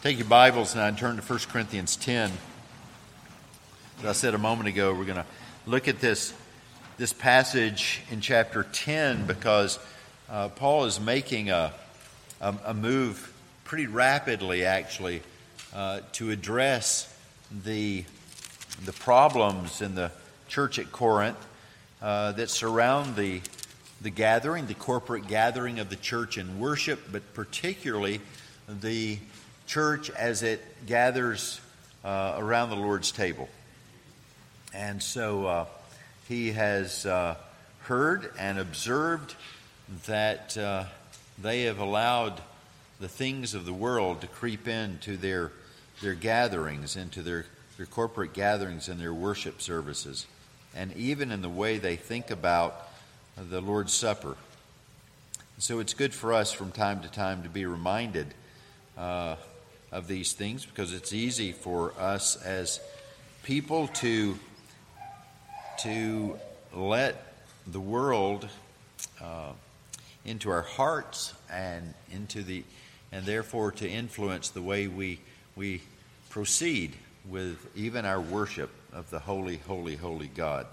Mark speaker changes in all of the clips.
Speaker 1: Take your Bibles now and turn to 1 Corinthians 10. As I said a moment ago, we're going to look at this, this passage in chapter 10 because uh, Paul is making a, a, a, move pretty rapidly, actually, uh, to address the, the problems in the church at Corinth uh, that surround the, the gathering, the corporate gathering of the church in worship, but particularly the church as it gathers uh, around the Lord's table. And so uh, he has uh, heard and observed that uh, they have allowed the things of the world to creep into their, their gatherings, into their, their corporate gatherings and their worship services, and even in the way they think about the Lord's Supper. So it's good for us from time to time to be reminded uh, of these things because it's easy for us as people to to let the world uh, into our hearts and into the and therefore to influence the way we we proceed with even our worship of the holy holy holy God.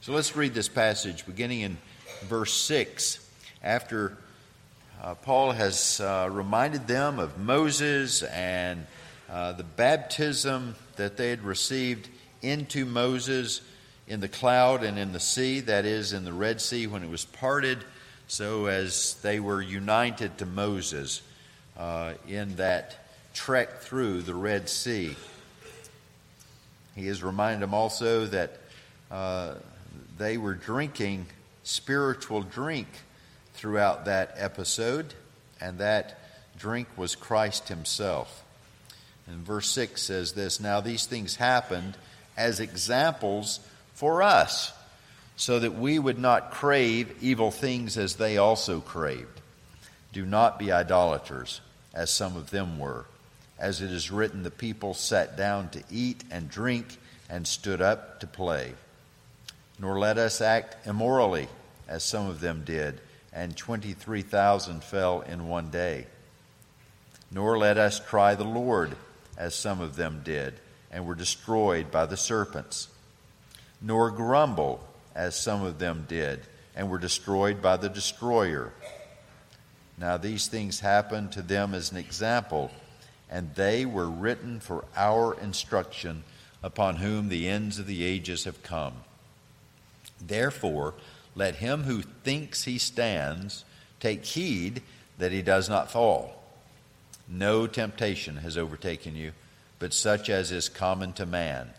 Speaker 1: So let's read this passage beginning in verse 6 after uh, Paul has uh, reminded them of Moses and uh, the baptism that they had received into Moses in the cloud and in the sea, that is, in the Red Sea when it was parted, so as they were united to Moses uh, in that trek through the Red Sea. He has reminded them also that uh, they were drinking spiritual drink throughout that episode, and that drink was Christ Himself. And verse 6 says this Now these things happened as examples for us, so that we would not crave evil things as they also craved. Do not be idolaters, as some of them were. As it is written, the people sat down to eat and drink and stood up to play. Nor let us act immorally, as some of them did and 23,000 fell in one day. Nor let us try the Lord, as some of them did, and were destroyed by the serpents. Nor grumble, as some of them did, and were destroyed by the destroyer. Now these things happened to them as an example, and they were written for our instruction, upon whom the ends of the ages have come. Therefore, let him who thinks he stands take heed that he does not fall. No temptation has overtaken you, but such as is common to man.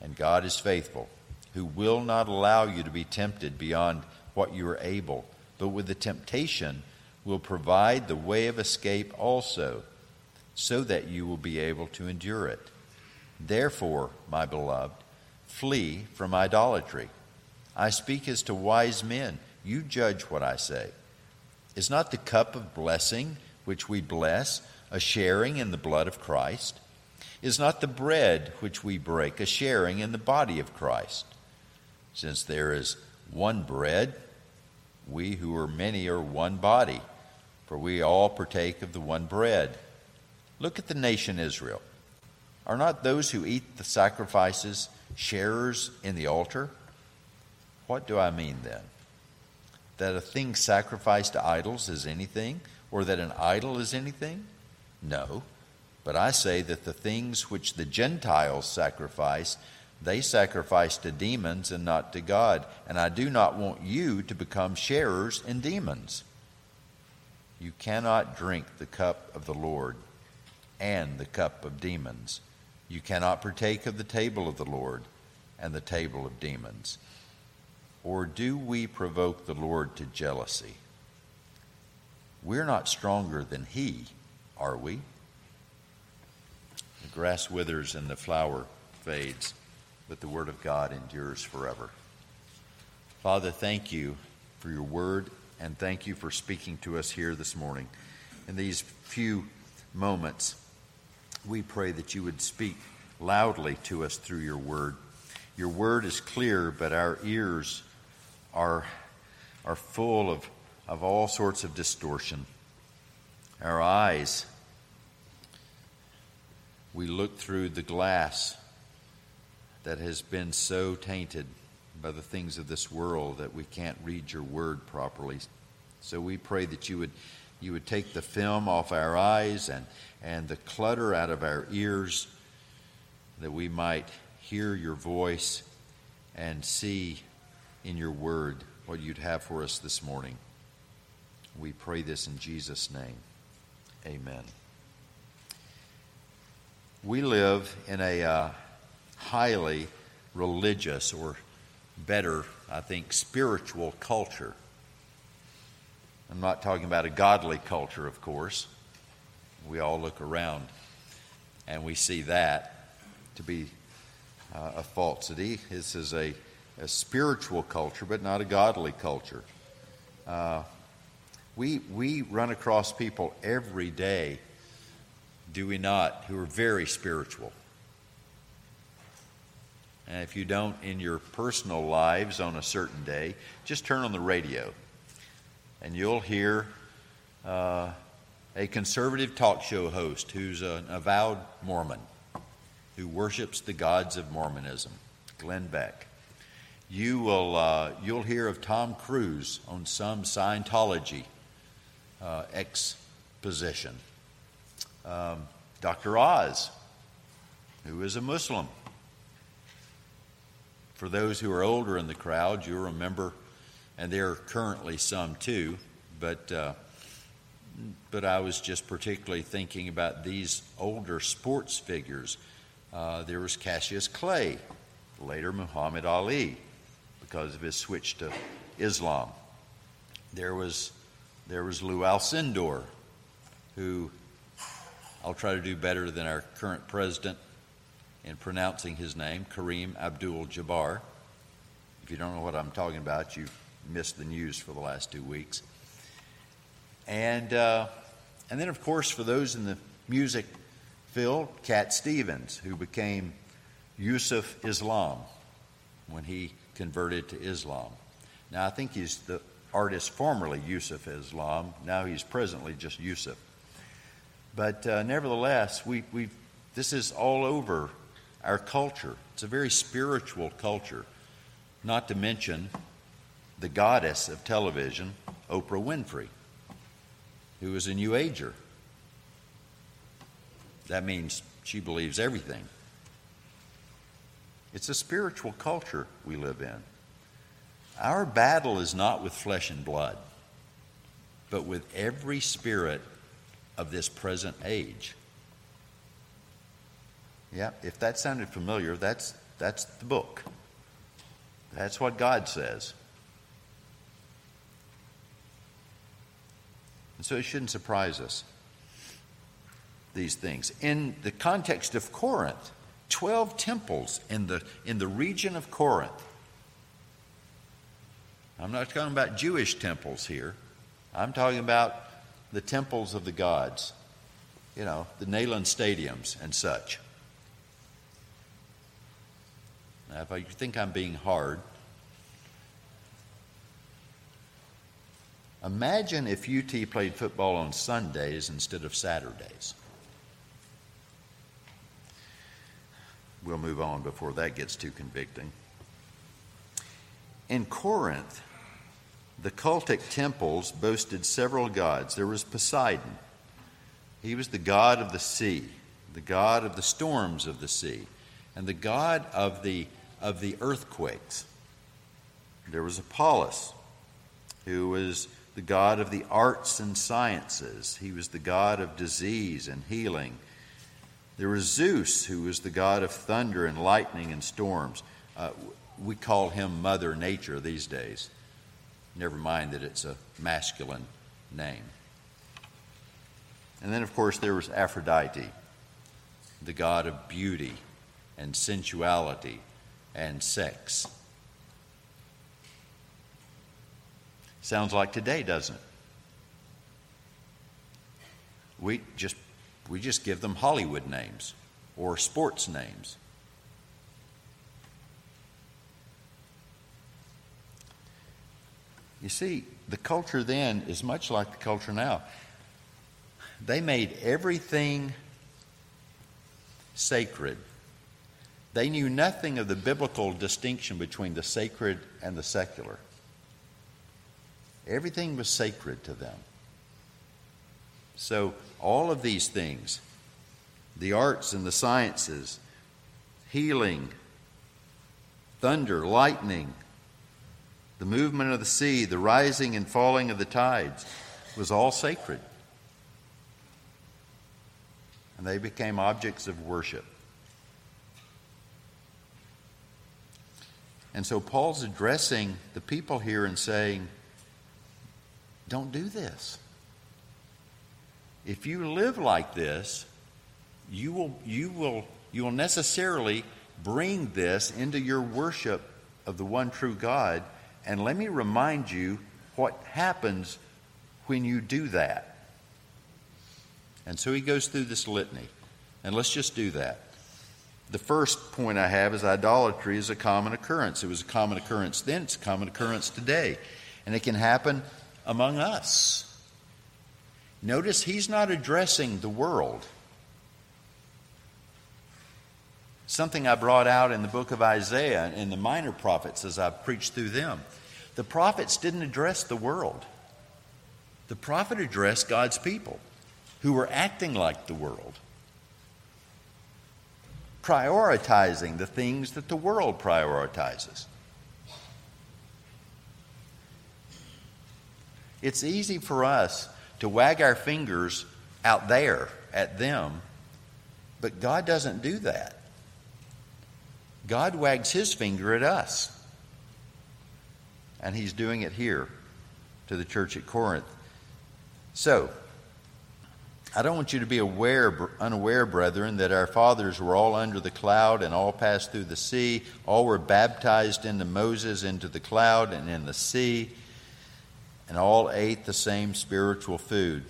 Speaker 1: And God is faithful, who will not allow you to be tempted beyond what you are able, but with the temptation will provide the way of escape also, so that you will be able to endure it. Therefore, my beloved, flee from idolatry. I speak as to wise men. You judge what I say. Is not the cup of blessing which we bless a sharing in the blood of Christ? Is not the bread which we break a sharing in the body of Christ? Since there is one bread, we who are many are one body, for we all partake of the one bread. Look at the nation Israel. Are not those who eat the sacrifices sharers in the altar? What do I mean then? That a thing sacrificed to idols is anything, or that an idol is anything? No. But I say that the things which the Gentiles sacrifice, they sacrifice to demons and not to God. And I do not want you to become sharers in demons. You cannot drink the cup of the Lord and the cup of demons. You cannot partake of the table of the Lord and the table of demons. Or do we provoke the Lord to jealousy? We're not stronger than He, are we? The grass withers and the flower fades, but the Word of God endures forever. Father, thank you for your Word, and thank you for speaking to us here this morning. In these few moments, we pray that you would speak loudly to us through your Word. Your Word is clear, but our ears are, are full of, of all sorts of distortion. Our eyes we look through the glass that has been so tainted by the things of this world that we can't read your word properly. So we pray that you would you would take the film off our eyes and, and the clutter out of our ears, that we might hear your voice and see in your word what you'd have for us this morning. We pray this in Jesus' name. Amen. We live in a uh, highly religious, or better, I think, spiritual culture. I'm not talking about a godly culture, of course. We all look around and we see that to be uh, a falsity. This is a, a, spiritual culture, but not a godly culture. Uh, we, we run across people every day, do we not, who are very spiritual. And if you don't in your personal lives on a certain day, just turn on the radio and you'll hear uh, a conservative talk show host who's an avowed Mormon who worships the gods of Mormonism, Glenn Beck. You will uh, you'll hear of Tom Cruise on some Scientology uh, exposition. Um, Dr. Oz, who is a Muslim. For those who are older in the crowd, you'll remember and there are currently some too, but uh, but I was just particularly thinking about these older sports figures. Uh, there was Cassius Clay, later Muhammad Ali, because of his switch to Islam. There was there was Lou Alcindor, who I'll try to do better than our current president in pronouncing his name, Kareem Abdul-Jabbar. If you don't know what I'm talking about, you've missed the news for the last two weeks. And, uh, and then, of course, for those in the music field, Cat Stevens, who became Yusuf Islam when he converted to Islam. Now, I think he's the artist formerly Yusuf Islam. Now he's presently just Yusuf. But uh, nevertheless, we, we, this is all over our culture. It's a very spiritual culture, not to mention the goddess of television, Oprah Winfrey, who is a New Ager. That means she believes everything. It's a spiritual culture we live in. Our battle is not with flesh and blood, but with every spirit of this present age. Yeah, if that sounded familiar, that's, that's the book. That's what God says. And so it shouldn't surprise us, these things. In the context of Corinth, 12 temples in the, in the region of Corinth. I'm not talking about Jewish temples here. I'm talking about the temples of the gods, you know, the Neyland stadiums and such. Now, if you think I'm being hard, Imagine if UT played football on Sundays instead of Saturdays. We'll move on before that gets too convicting. In Corinth, the cultic temples boasted several gods. There was Poseidon, he was the god of the sea, the god of the storms of the sea, and the god of the, of the earthquakes. There was Apollos, who was the God of the arts and sciences. He was the God of disease and healing. There was Zeus, who was the God of thunder and lightning and storms. Uh, we call him Mother Nature these days. Never mind that it's a masculine name. And then, of course, there was Aphrodite, the God of beauty and sensuality and sex. Sounds like today, doesn't it? We just, we just give them Hollywood names or sports names. You see, the culture then is much like the culture now. They made everything sacred. They knew nothing of the biblical distinction between the sacred and the secular. Everything was sacred to them. So, all of these things the arts and the sciences, healing, thunder, lightning, the movement of the sea, the rising and falling of the tides was all sacred. And they became objects of worship. And so Paul's addressing the people here and saying, don't do this. If you live like this, you will, you will, you will necessarily bring this into your worship of the one true God. And let me remind you what happens when you do that. And so he goes through this litany. And let's just do that. The first point I have is idolatry is a common occurrence. It was a common occurrence then, it's a common occurrence today. And it can happen among us. Notice he's not addressing the world. Something I brought out in the book of Isaiah in the minor prophets as I preached through them. The prophets didn't address the world, the prophet addressed God's people who were acting like the world, prioritizing the things that the world prioritizes. It's easy for us to wag our fingers out there at them, but God doesn't do that. God wags his finger at us. And he's doing it here to the church at Corinth. So, I don't want you to be aware, unaware, brethren, that our fathers were all under the cloud and all passed through the sea. All were baptized into Moses into the cloud and in the sea, and all ate the same spiritual food.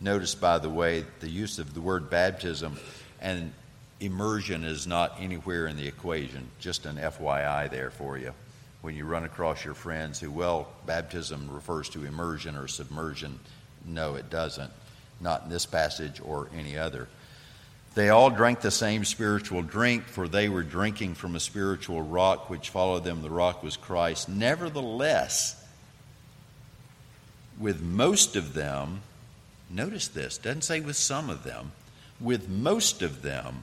Speaker 1: Notice, by the way, the use of the word baptism and immersion is not anywhere in the equation. Just an FYI there for you. When you run across your friends who, well, baptism refers to immersion or submersion, no, it doesn't. Not in this passage or any other. They all drank the same spiritual drink, for they were drinking from a spiritual rock which followed them. The rock was Christ. Nevertheless, with most of them, notice this, doesn't say with some of them, with most of them,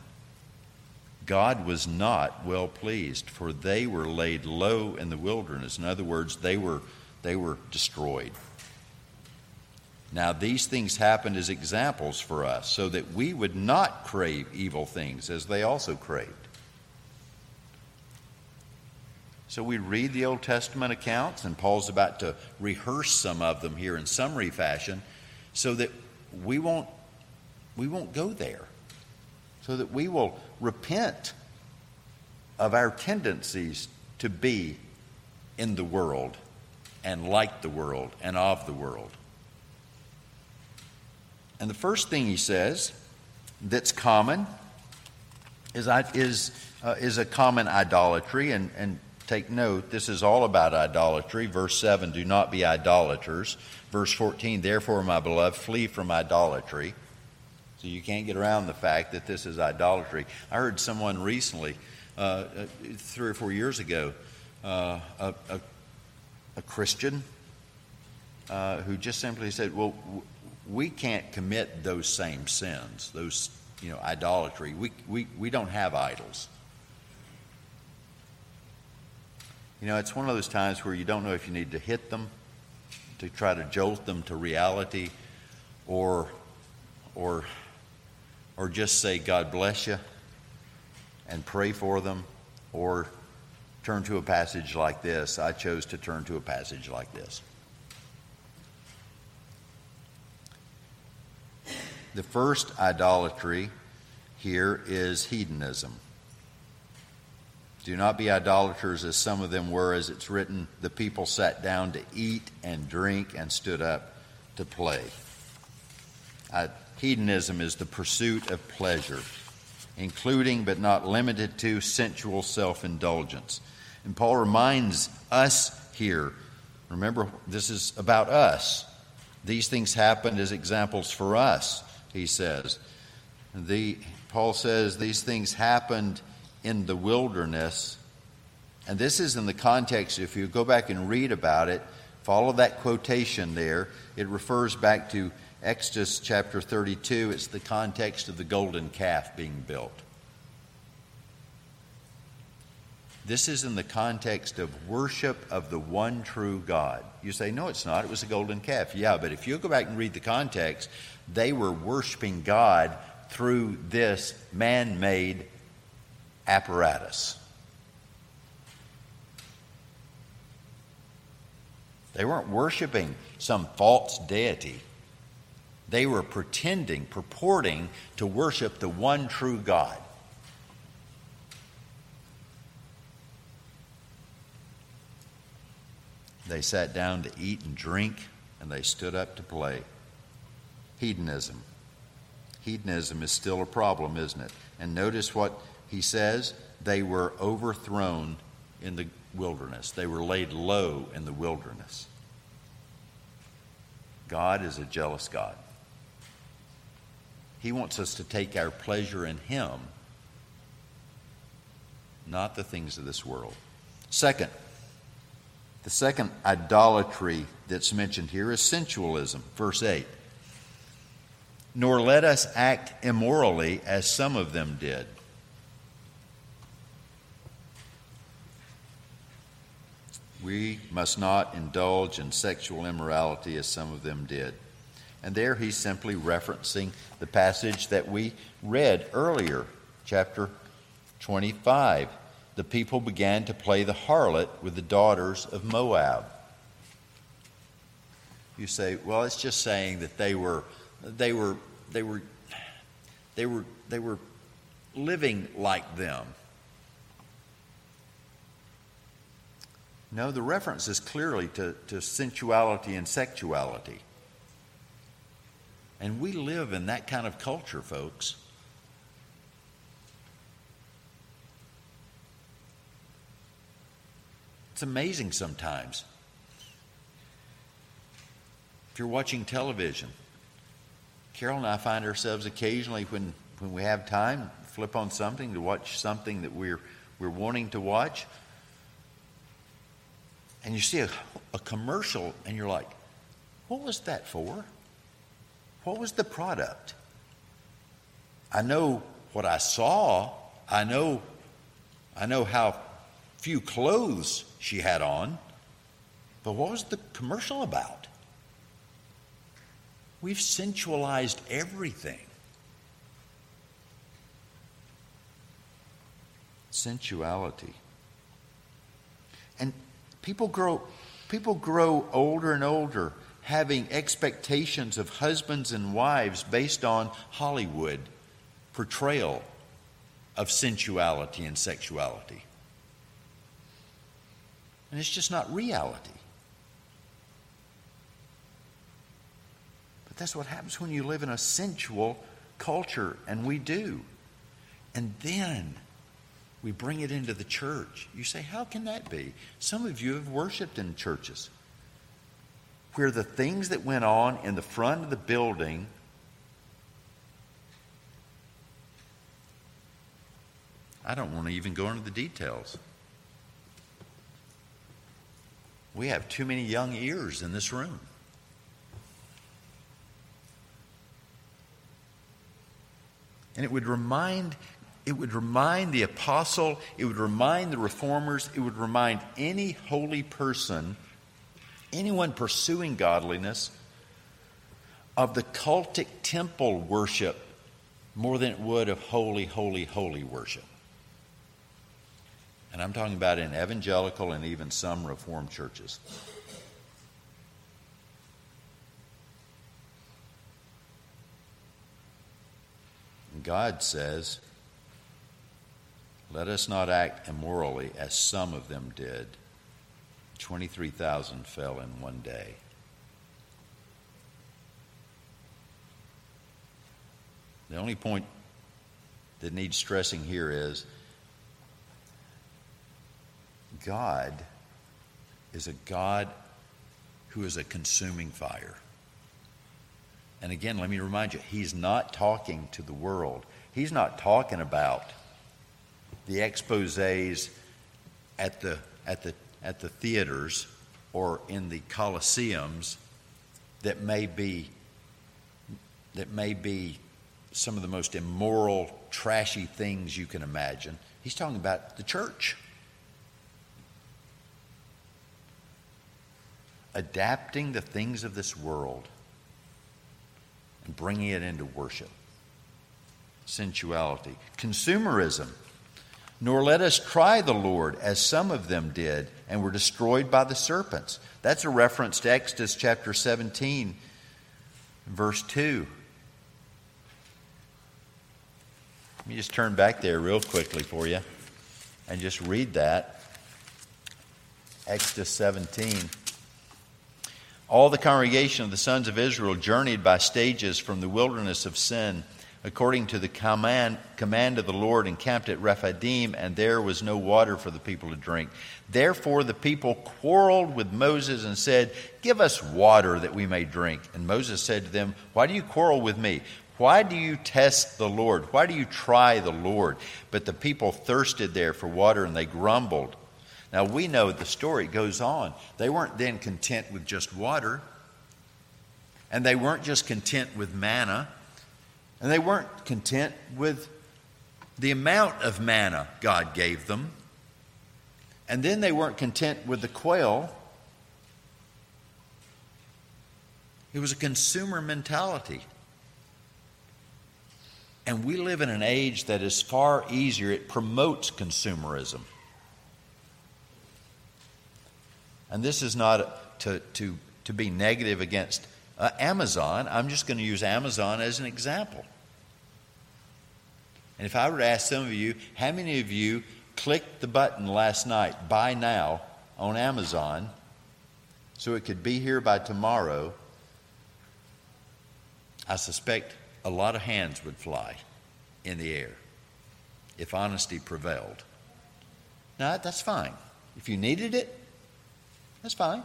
Speaker 1: God was not well pleased, for they were laid low in the wilderness. In other words, they were, they were destroyed. Now, these things happened as examples for us, so that we would not crave evil things as they also craved. So we read the Old Testament accounts, and Paul's about to rehearse some of them here in summary fashion, so that we won't, we won't go there so that we will repent of our tendencies to be in the world and like the world and of the world. And the first thing he says that's common is, is, uh, is a common idolatry. And, and take note, this is all about idolatry. Verse 7 do not be idolaters. Verse 14, therefore, my beloved, flee from idolatry. So you can't get around the fact that this is idolatry. I heard someone recently, uh, uh, three or four years ago, uh, a, a, a, Christian uh, who just simply said, Well, we can't commit those same sins, those, you know, idolatry. We, we, we don't have idols. You know, it's one of those times where you don't know if you need to hit them to try to jolt them to reality or or or just say, God bless you, and pray for them, or turn to a passage like this. I chose to turn to a passage like this. The first idolatry here is hedonism. Do not be idolaters as some of them were, as it's written, the people sat down to eat and drink and stood up to play. I, Hedonism is the pursuit of pleasure, including but not limited to sensual self indulgence. And Paul reminds us here remember, this is about us. These things happened as examples for us, he says. The, Paul says these things happened in the wilderness. And this is in the context, if you go back and read about it, follow that quotation there. It refers back to Exodus chapter 32. It's the context of the golden calf being built. This is in the context of worship of the one true God. You say, no, it's not. It was a golden calf. Yeah, but if you go back and read the context, they were worshiping God through this man made apparatus. They weren't worshiping some false deity. They were pretending, purporting to worship the one true God. They sat down to eat and drink, and they stood up to play. Hedonism. Hedonism is still a problem, isn't it? And notice what he says they were overthrown in the wilderness, they were laid low in the wilderness. God is a jealous God. He wants us to take our pleasure in Him, not the things of this world. Second, the second idolatry that's mentioned here is sensualism. Verse 8. Nor let us act immorally as some of them did. We must not indulge in sexual immorality as some of them did. And there he's simply referencing the passage that we read earlier, chapter 25 the people began to play the harlot with the daughters of Moab. You say, well, it's just saying that they were, they were, they were, they were, they were living like them. No, the reference is clearly to, to sensuality and sexuality. And we live in that kind of culture, folks. It's amazing sometimes. If you're watching television, Carol and I find ourselves occasionally when, when we have time, flip on something to watch something that we're, we're wanting to watch. And you see a, a commercial and you're like, what was that for? What was the product? I know what I saw. I know, I know how few clothes she had on. But what was the commercial about? We've sensualized everything. Sensuality. And people grow people grow older and older having expectations of husbands and wives based on Hollywood portrayal of sensuality and sexuality. And it's just not reality. But that's what happens when you live in a sensual culture, and we do. And then we bring it into the church. You say, How can that be? Some of you have worshiped in churches where the things that went on in the front of the building I don't want to even go into the details. We have too many young ears in this room. And it would remind it would remind the apostle, it would remind the reformers, it would remind any holy person, anyone pursuing godliness, of the cultic temple worship more than it would of holy, holy, holy worship. And I'm talking about in evangelical and even some Reformed churches. God says, Let us not act immorally as some of them did. 23,000 fell in one day. The only point that needs stressing here is God is a God who is a consuming fire. and again, let me remind you, he's not talking to the world. He's not talking about the exposes at the, at the, at the theaters or in the coliseums that may be that may be some of the most immoral, trashy things you can imagine. He's talking about the church. Adapting the things of this world and bringing it into worship. Sensuality. Consumerism. Nor let us try the Lord as some of them did and were destroyed by the serpents. That's a reference to Exodus chapter 17, verse 2. Let me just turn back there real quickly for you and just read that. Exodus 17. All the congregation of the sons of Israel journeyed by stages from the wilderness of Sin according to the command, command of the Lord, encamped at Rephidim, and there was no water for the people to drink. Therefore the people quarreled with Moses and said, Give us water that we may drink. And Moses said to them, Why do you quarrel with me? Why do you test the Lord? Why do you try the Lord? But the people thirsted there for water and they grumbled. Now we know the story goes on. They weren't then content with just water, and they weren't just content with manna, and they weren't content with the amount of manna God gave them. And then they weren't content with the quail. It was a consumer mentality. And we live in an age that is far easier, it promotes consumerism. And this is not to, to, to be negative against uh, Amazon. I'm just going to use Amazon as an example. And if I were to ask some of you, how many of you clicked the button last night, buy now, on Amazon, so it could be here by tomorrow, I suspect a lot of hands would fly in the air if honesty prevailed. Now, that's fine. If you needed it, that's fine.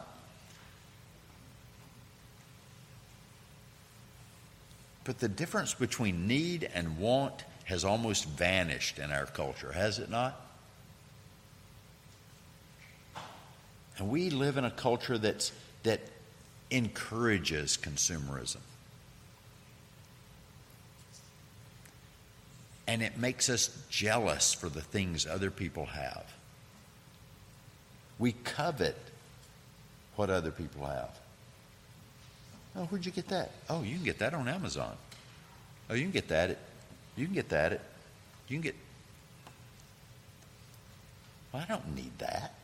Speaker 1: But the difference between need and want has almost vanished in our culture, has it not? And we live in a culture that's, that encourages consumerism. And it makes us jealous for the things other people have. We covet what other people have. Oh, where'd you get that? Oh, you can get that on Amazon. Oh, you can get that at, you can get that at, you can get, well, I don't need that.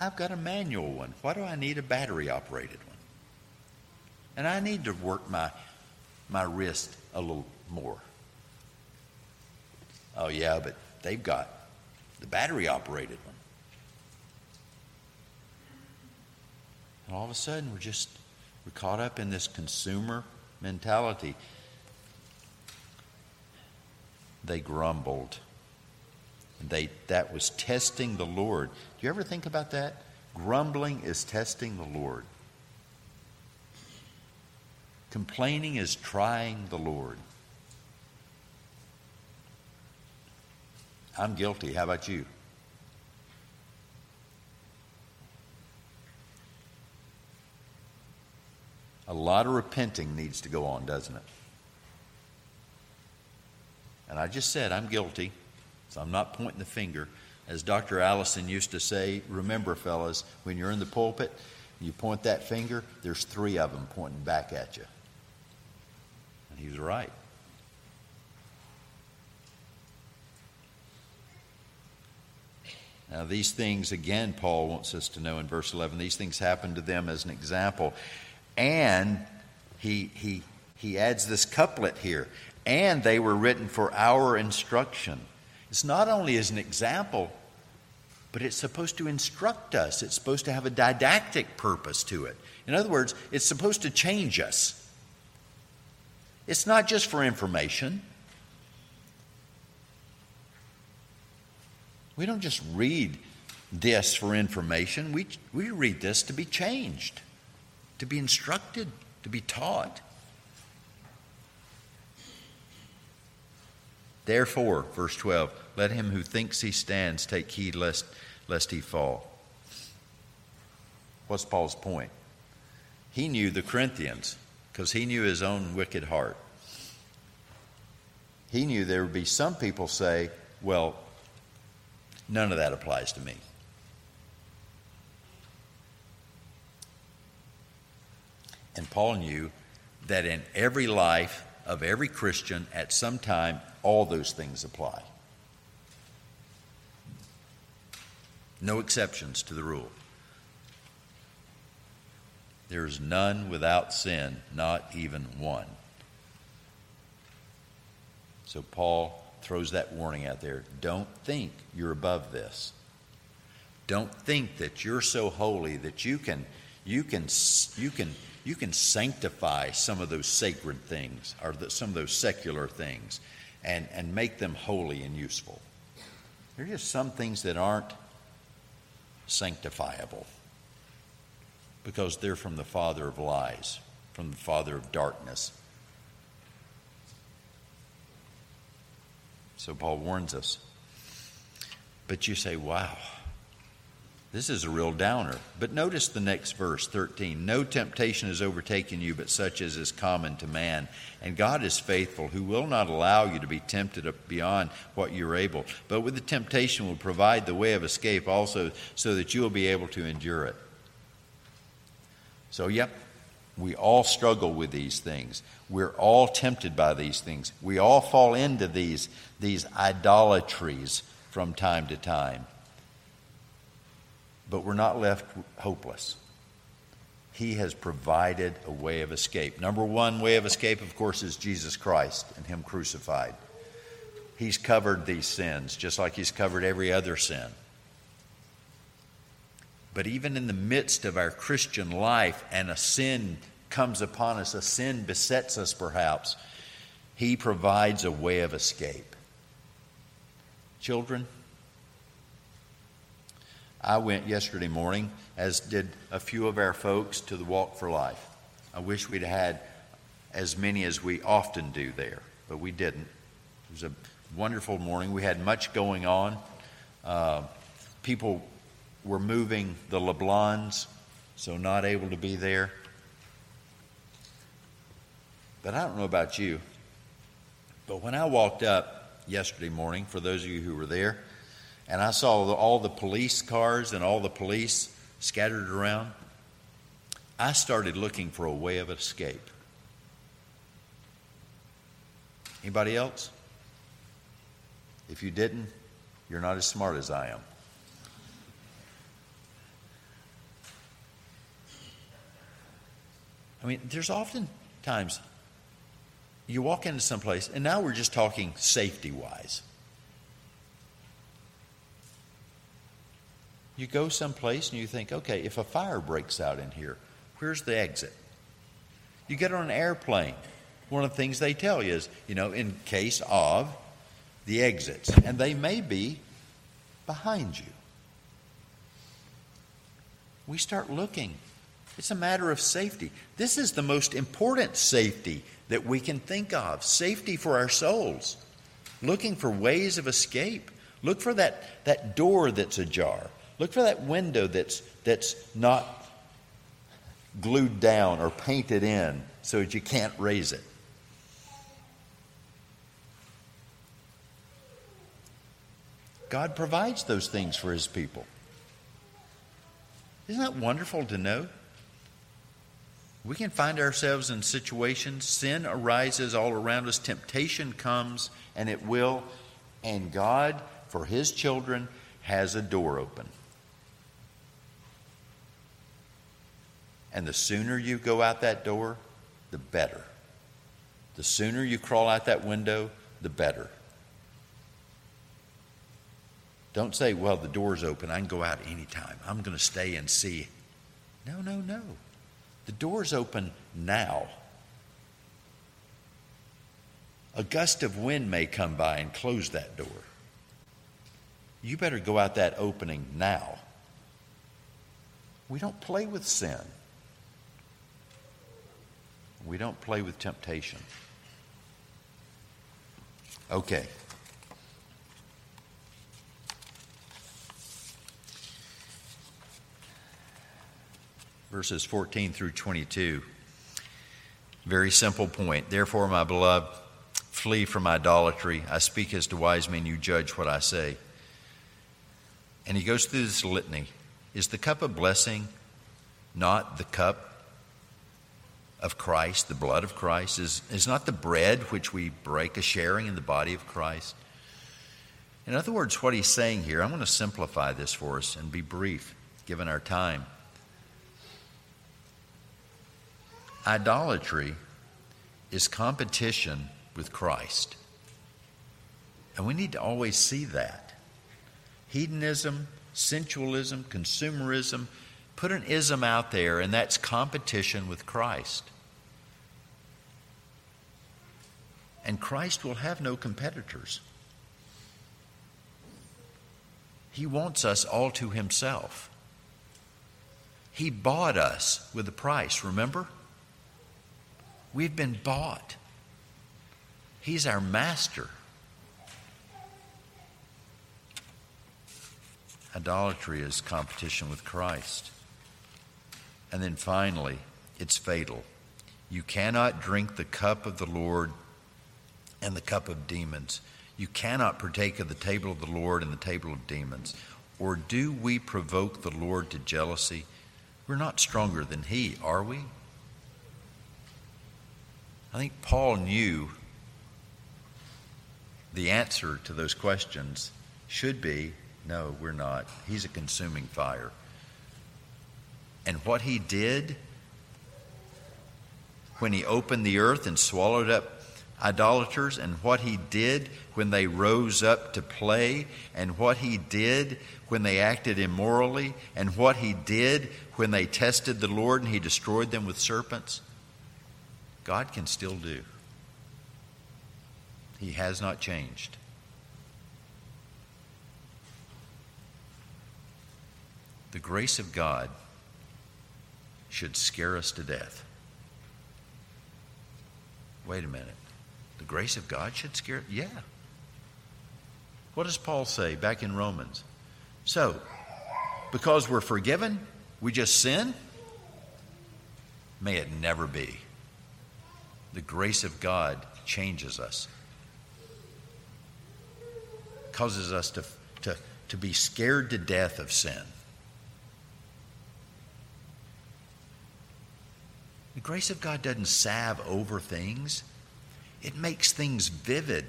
Speaker 1: I've got a manual one. Why do I need a battery operated one? And I need to work my, my wrist a little more. Oh, yeah, but they've got the battery operated one. And all of a sudden, we're just we're caught up in this consumer mentality. They grumbled. And They, that was testing the Lord. Do you ever think about that? Grumbling is testing the Lord. Complaining is trying the Lord. I'm guilty. How about you? A lot of repenting needs to go on, doesn't it? And I just said I'm guilty, so I'm not pointing the finger. As Dr. Allison used to say, remember, fellas, when you're in the pulpit, you point that finger, there's three of them pointing back at you. And he was right. Now, these things, again, Paul wants us to know in verse 11, these things happened to them as an example. And he, he, he adds this couplet here and they were written for our instruction. It's not only as an example, but it's supposed to instruct us. It's supposed to have a didactic purpose to it. In other words, it's supposed to change us. It's not just for information. We don't just read this for information, we, we read this to be changed to be instructed, to be taught. Therefore, verse 12, let him who thinks he stands take heed lest, lest he fall. What's Paul's point? He knew the Corinthians because he knew his own wicked heart. He knew there would be some people say, well, none of that applies to me. And Paul knew that in every life of every Christian at some time, all those things apply. No exceptions to the rule. There is none without sin, not even one. So Paul throws that warning out there. Don't think you're above this. Don't think that you're so holy that you can you can you can you can sanctify some of those sacred things or the, some of those secular things and, and make them holy and useful. There are just some things that aren't sanctifiable because they're from the father of lies, from the father of darkness. So Paul warns us. But you say, wow, this is a real downer. But notice the next verse, 13. No temptation has overtaken you, but such as is common to man. And God is faithful, who will not allow you to be tempted beyond what you're able, but with the temptation will provide the way of escape also, so that you will be able to endure it. So, yep, we all struggle with these things. We're all tempted by these things. We all fall into these, these idolatries from time to time but we're not left hopeless. He has provided a way of escape. Number one way of escape, of course, is Jesus Christ and Him crucified. He's covered these sins just like He's covered every other sin. But even in the midst of our Christian life and a sin comes upon us, a sin besets us perhaps, He provides a way of escape. Children, I went yesterday morning, as did a few of our folks, to the Walk for Life. I wish we'd had as many as we often do there, but we didn't. It was a wonderful morning. We had much going on. Uh, people were moving the LeBlans, so not able to be there. But I don't know about you. But when I walked up yesterday morning, for those of you who were there, and I saw the, all the police cars and all the police scattered around, I started looking for a way of escape. Anybody else? If you didn't, you're not as smart as I am. I mean, there's often times you walk into some place, and now we're just talking safety wise. You go someplace and you think, okay, if a fire breaks out in here, where's the exit? You get on an airplane. One of the things they tell you is, you know, in case of the exits, and they may be behind you. We start looking. It's a matter of safety. This is the most important safety that we can think of safety for our souls. Looking for ways of escape. Look for that, that door that's ajar. Look for that window that's, that's not glued down or painted in so that you can't raise it. God provides those things for his people. Isn't that wonderful to know? We can find ourselves in situations, sin arises all around us, temptation comes, and it will, and God, for his children, has a door open. And the sooner you go out that door, the better. The sooner you crawl out that window, the better. Don't say, well, the door's open. I can go out anytime. I'm going to stay and see. No, no, no. The door's open now. A gust of wind may come by and close that door. You better go out that opening now. We don't play with sin. We don't play with temptation. Okay. Verses 14 through 22. Very simple point. Therefore, my beloved, flee from idolatry. I speak as to wise men, you judge what I say. And he goes through this litany Is the cup of blessing not the cup of Christ, the blood of Christ? Is, is not the bread which we break a sharing in the body of Christ? In other words, what he's saying here, I'm going to simplify this for us and be brief given our time. Idolatry is competition with Christ. And we need to always see that. Hedonism, sensualism, consumerism, put an ism out there, and that's competition with Christ. And Christ will have no competitors. He wants us all to Himself. He bought us with a price, remember? We've been bought. He's our master. Idolatry is competition with Christ. And then finally, it's fatal. You cannot drink the cup of the Lord and the cup of demons. You cannot partake of the table of the Lord and the table of demons. Or do we provoke the Lord to jealousy? We're not stronger than He, are we? I think Paul knew the answer to those questions should be no, we're not. He's a consuming fire. And what he did when he opened the earth and swallowed up idolaters, and what he did when they rose up to play, and what he did when they acted immorally, and what he did when they tested the Lord and he destroyed them with serpents, God can still do. He has not changed. The grace of God should scare us to death. Wait a minute. The grace of God should scare? Yeah. What does Paul say back in Romans? So, because we're forgiven, we just sin? May it never be. The grace of God changes us, causes us to, to, to be scared to death of sin. The grace of God doesn't salve over things, it makes things vivid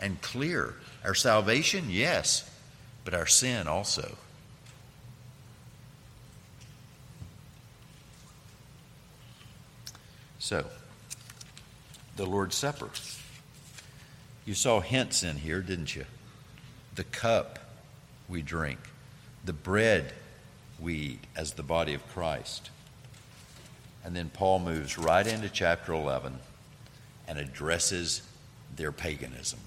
Speaker 1: and clear. Our salvation, yes, but our sin also. So, the Lord's Supper. You saw hints in here, didn't you? The cup we drink, the bread we eat as the body of Christ. And then Paul moves right into chapter 11 and addresses their paganism,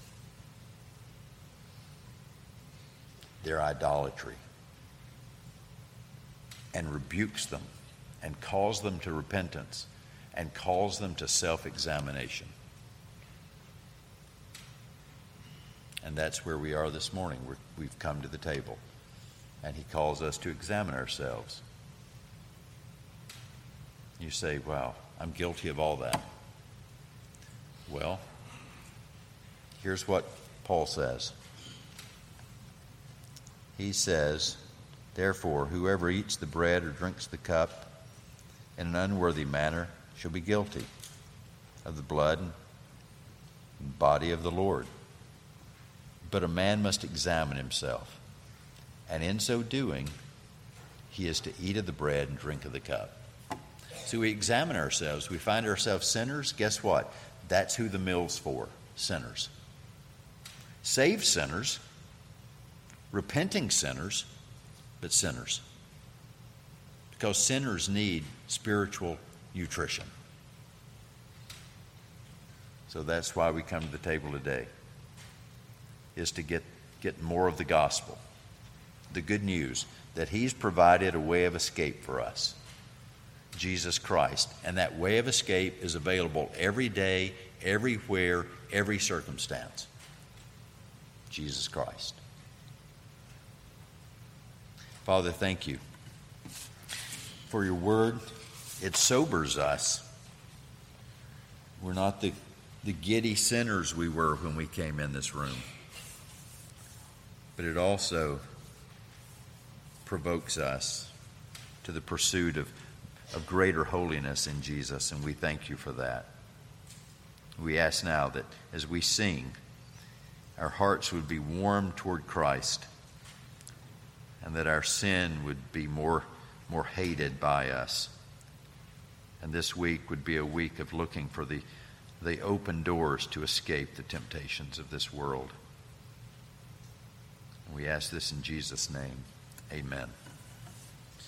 Speaker 1: their idolatry, and rebukes them and calls them to repentance and calls them to self examination. And that's where we are this morning. we have come to the table. And he calls us to examine ourselves. You say, wow, I'm guilty of all that. Well, here's what Paul says. He says, Therefore, whoever eats the bread or drinks the cup in an unworthy manner shall be guilty of the blood and body of the Lord. But a man must examine himself, and in so doing, he is to eat of the bread and drink of the cup. So we examine ourselves. We find ourselves sinners. Guess what? That's who the mill's for sinners. Saved sinners, repenting sinners, but sinners. Because sinners need spiritual nutrition. So that's why we come to the table today, is to get, get more of the gospel, the good news that He's provided a way of escape for us. Jesus Christ. And that way of escape is available every day, everywhere, every circumstance. Jesus Christ. Father, thank you for your word. It sobers us. We're not the, the giddy sinners we were when we came in this room. But it also provokes us to the pursuit of, of greater holiness in Jesus, and we thank you for that. We ask now that as we sing, our hearts would be warm toward Christ and that our sin would be more, more hated by us. And this week would be a week of looking for the, the open doors to escape the temptations of this world. We ask this in Jesus' name. Amen.